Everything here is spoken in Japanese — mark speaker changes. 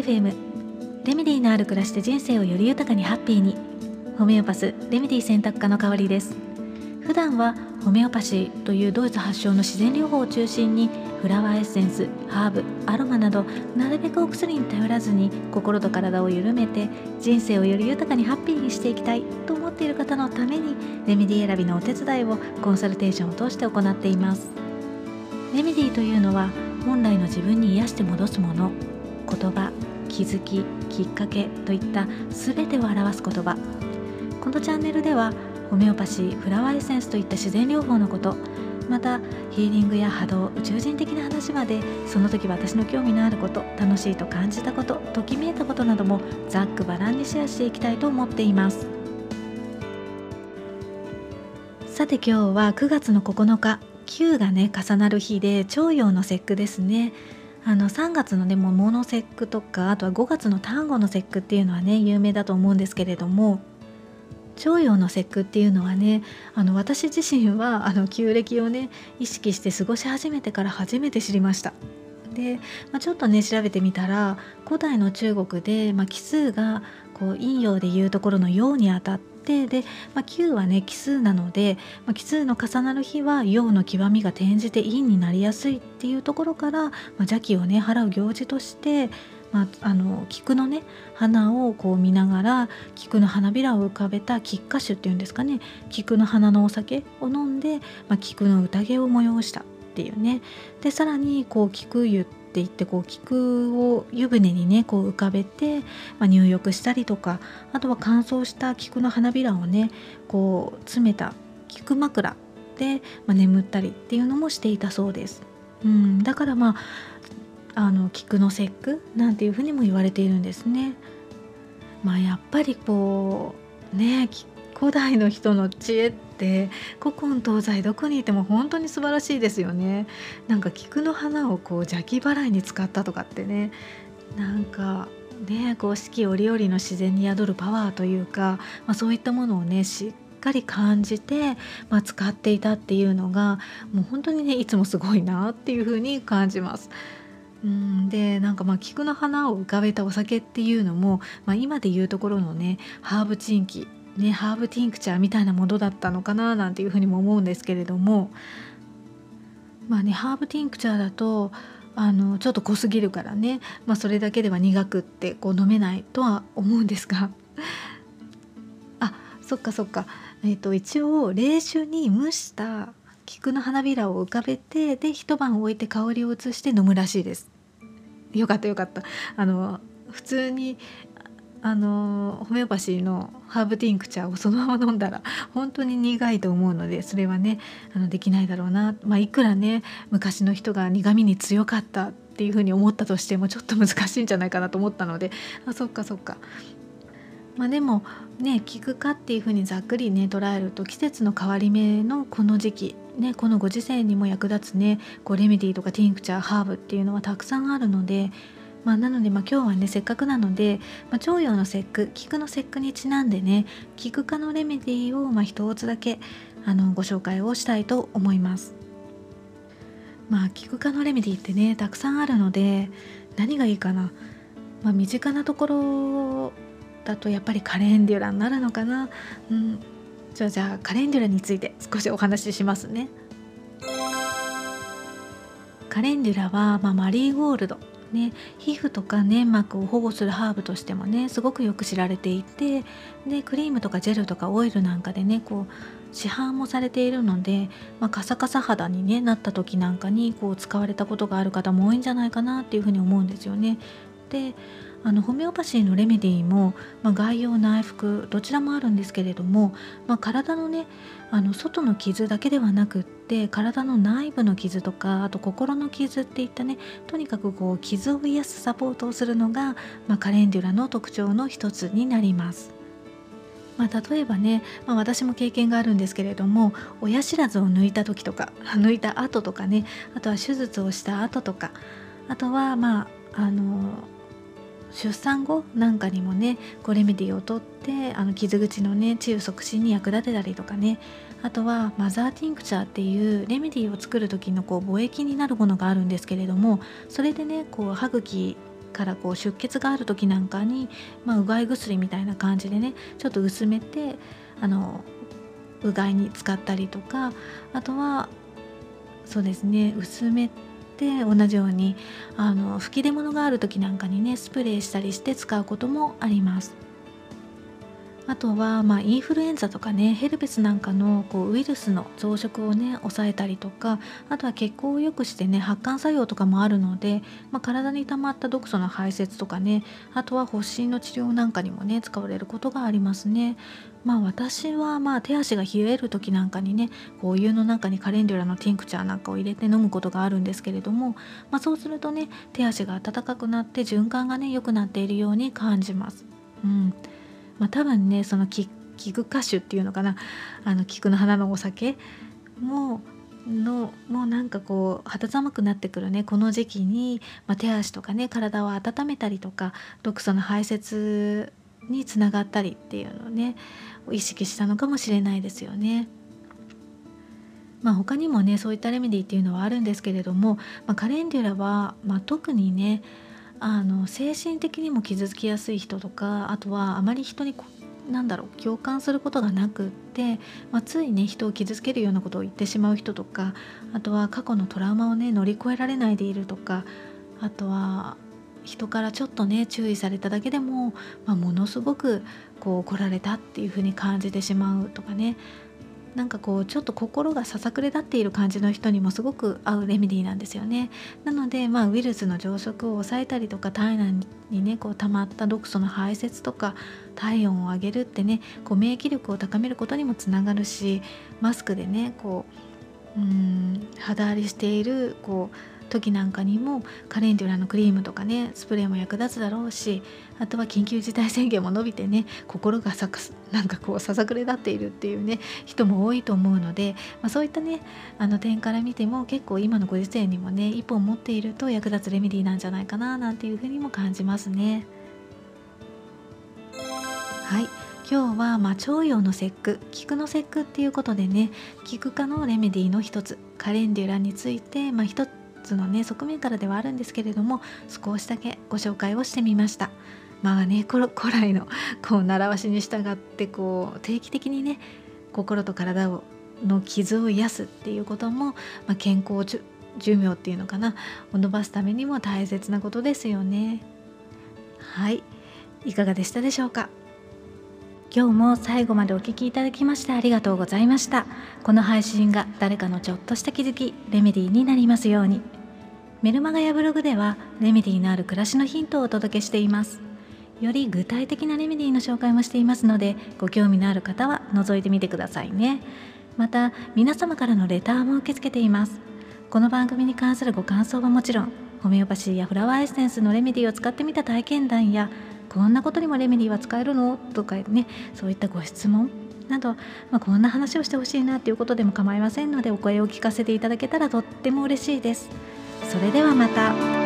Speaker 1: FM レメディのある暮らしで人生をより豊かにハッピーに。ホメオパスレメディ選択科の代わりです。普段はホメオパシーというドイツ発祥の自然療法を中心にフラワーエッセンスハーブアロマなどなるべくお薬に頼らずに心と体を緩めて人生をより豊かにハッピーにしていきたいと思っている方のためにレメディ選びのお手伝いをコンサルテーションを通して行っています。レメディというのは本来の自分に癒して戻すもの。言葉。気づききっかけといった全てを表す言葉。このチャンネルではホメオパシーフラワーエッセンスといった自然療法のことまたヒーリングや波動宇宙人的な話までその時私の興味のあること楽しいと感じたことときめいたことなどもざっくばらんにシェアしていきたいと思っています。さて今日は9月の9日。9がね重なる日で徴用の節句ですね。あの3月のね桃の節句とかあとは5月の端午の節句っていうのはね有名だと思うんですけれども徴用の節句っていうのはねあの私自身はあの旧暦をね意識して過ごし始めてから初めて知りました。で、まあ、ちょっとね調べてみたら古代の中国で、まあ、奇数がこう陰陽でいうところの陽にあたってで、まあ、9はね奇数なので、まあ、奇数の重なる日は陽の極みが転じて陰になりやすいっていうところから、まあ、邪気をね払う行事としてまあ、あの菊のね花をこう見ながら菊の花びらを浮かべた菊花酒っていうんですかね菊の花のお酒を飲んで、まあ、菊の宴を催したっていうね。でさらにこう菊湯って言ってこう菊を湯船にねこう浮かべて、まあ、入浴したりとかあとは乾燥した菊の花びらをねこう詰めた菊枕で、まあ、眠ったりっていうのもしていたそうです。うん、だからまああの菊の節句なんていうふうにも言われているんですね。まあやっぱりこうね古代の人の知恵って古今東西どこにいても本当に素晴らしいですよね。なんか菊の花をこう邪気払いに使ったとかってねなんかねこう四季折々の自然に宿るパワーというか、まあ、そういったものをねしっかり感じて、まあ、使っていたっていうのがもう本当にねいつもすごいなっていうふうに感じます。うんでなんかまあ菊の花を浮かべたお酒っていうのも、まあ、今でいうところのねハーブチンキねハーブティンクチャーみたいなものだったのかななんていうふうにも思うんですけれども。まあねハーブティンクチャーだとあのちょっと濃すぎるからね、まあ、それだけでは苦くってこう飲めないとは思うんですが。あそっかそっか、えーと一応冷酒に蒸した菊の花びらを浮かべてで一晩置いて香りを移して飲むらしいです。よかったよかった。あの普通にあのホメオパシーのハーブティンクチャーをそのまま飲んだら 本当に苦いと思うのでそれはねあのできないだろうな、まあ、いくらね昔の人が苦みに強かったっていうふうに思ったとしてもちょっと難しいんじゃないかなと思ったのであそっかそっか。まあ、でもね聞くかっていうふうにざっくりね捉えると季節の変わり目のこの時期ね、このご時世にも役立つねこうレメディーとかティンクチャーハーブっていうのはたくさんあるので、まあ、なので、まあ、今日はねせっかくなので、まあ、徴用の節句菊の節句にちなんでね菊科のレメディーを、まあ、一つだけあのご紹介をしたいと思います。まあ菊科のレメディーってねたくさんあるので何がいいかな、まあ、身近なところだとやっぱりカレンデュラになるのかな、うん、じゃあじゃあカレンデュラについて少しお話ししますね。カレンデュラは、まあ、マリーゴールドね、皮膚とか粘膜を保護するハーブとしてもねすごくよく知られていてでクリームとかジェルとかオイルなんかでねこう市販もされているので、まあ、カサカサ肌に、ね、なった時なんかにこう使われたことがある方も多いんじゃないかなっていうふうに思うんですよね。であのホメオパシーのレメディーも、まあ、外用内服どちらもあるんですけれども、まあ、体のねあの外の傷だけではなくって体の内部の傷とかあと心の傷っていったねとにかくこう傷を癒すサポートをするのが、まあ、カレンデュラの特徴の一つになります。まあ、例えばね、まあ、私も経験があるんですけれども親知らずを抜いた時とか 抜いた後とかねあとは手術をした後とかあとはまああの出産後なんかにもねこうレメディーをとってあの傷口のね治癒促進に役立てたりとかね。あとはマザーティンクチャーっていうレメディーを作る時のこう貿易になるものがあるんですけれどもそれでねこう歯茎からこう出血がある時なんかに、まあ、うがい薬みたいな感じでねちょっと薄めてあのうがいに使ったりとか。あとはそうですね薄めて同じようにあの吹き出物がある時なんかにねスプレーしたりして使うこともあります。あとは、まあ、インフルエンザとかねヘルペスなんかのこうウイルスの増殖をね抑えたりとかあとは血行を良くしてね発汗作用とかもあるので、まあ、体に溜まった毒素の排泄とかねあとは発疹の治療なんかにもね使われることがありますね。まあ私はまあ手足が冷える時なんかにねこうお湯の中にカレンデュラのティンクチャーなんかを入れて飲むことがあるんですけれども、まあ、そうするとね手足が温かくなって循環がね良くなっているように感じます。うんまあ、多分ねその菊花酒っていうのかなあの菊の花のお酒ものもうなんかこう肌寒くなってくるねこの時期に、まあ、手足とかね体を温めたりとか毒素の排泄につながったりっていうのをね意識したのかもしれないですよね。まあ、他にもねそういったレメディっていうのはあるんですけれども、まあ、カレンデュラは、まあ、特にねあの精神的にも傷つきやすい人とかあとはあまり人になんだろう共感することがなくって、まあ、ついね人を傷つけるようなことを言ってしまう人とかあとは過去のトラウマをね乗り越えられないでいるとかあとは人からちょっとね注意されただけでも、まあ、ものすごくこう怒られたっていうふうに感じてしまうとかね。なんかこうちょっと心がささくれ立っている感じの人にもすごく合うレメディーなんですよね。なので、まあ、ウイルスの増殖を抑えたりとか体内にねこう溜まった毒素の排泄とか体温を上げるってねこう免疫力を高めることにもつながるしマスクでねこううん肌荒れしているこう時なんかにもカレンデュラのクリームとかねスプレーも役立つだろうしあとは緊急事態宣言も伸びてね心がさくなんかこうささくれ立っているっていうね人も多いと思うので、まあ、そういったねあの点から見ても結構今のご時世にもね一本持っていると役立つレメディーなんじゃないかななんていうふうにも感じますね。はい今日は、まあ、腸陽の節句菊の節句っていうことでね菊科のレメディーの一つカレンデュラについて、まあ、一つのね側面からではあるんですけれども少しだけご紹介をしてみました。まあね古来のこう習わしに従ってこう定期的にね心と体をの傷を癒すっていうことも、まあ、健康寿命っていうのかなを伸ばすためにも大切なことですよね。はいいかがでしたでしょうか？今日も最後までお聴きいただきましてありがとうございましたこの配信が誰かのちょっとした気づきレメディーになりますようにメルマガやブログではレメディーのある暮らしのヒントをお届けしています。より具体的なレメディーの紹介もしていますのでご興味のある方は覗いてみてくださいね。また皆様からのレターも受け付けています。この番組に関するご感想はもちろんホメオパシーやフラワーエッセンスのレメディーを使ってみた体験談やこんなことにもレメディーは使えるの？とかねそういったご質問など、まあ、こんな話をしてほしいなということでも構いませんのでお声を聞かせていただけたらとっても嬉しいです。それではまた。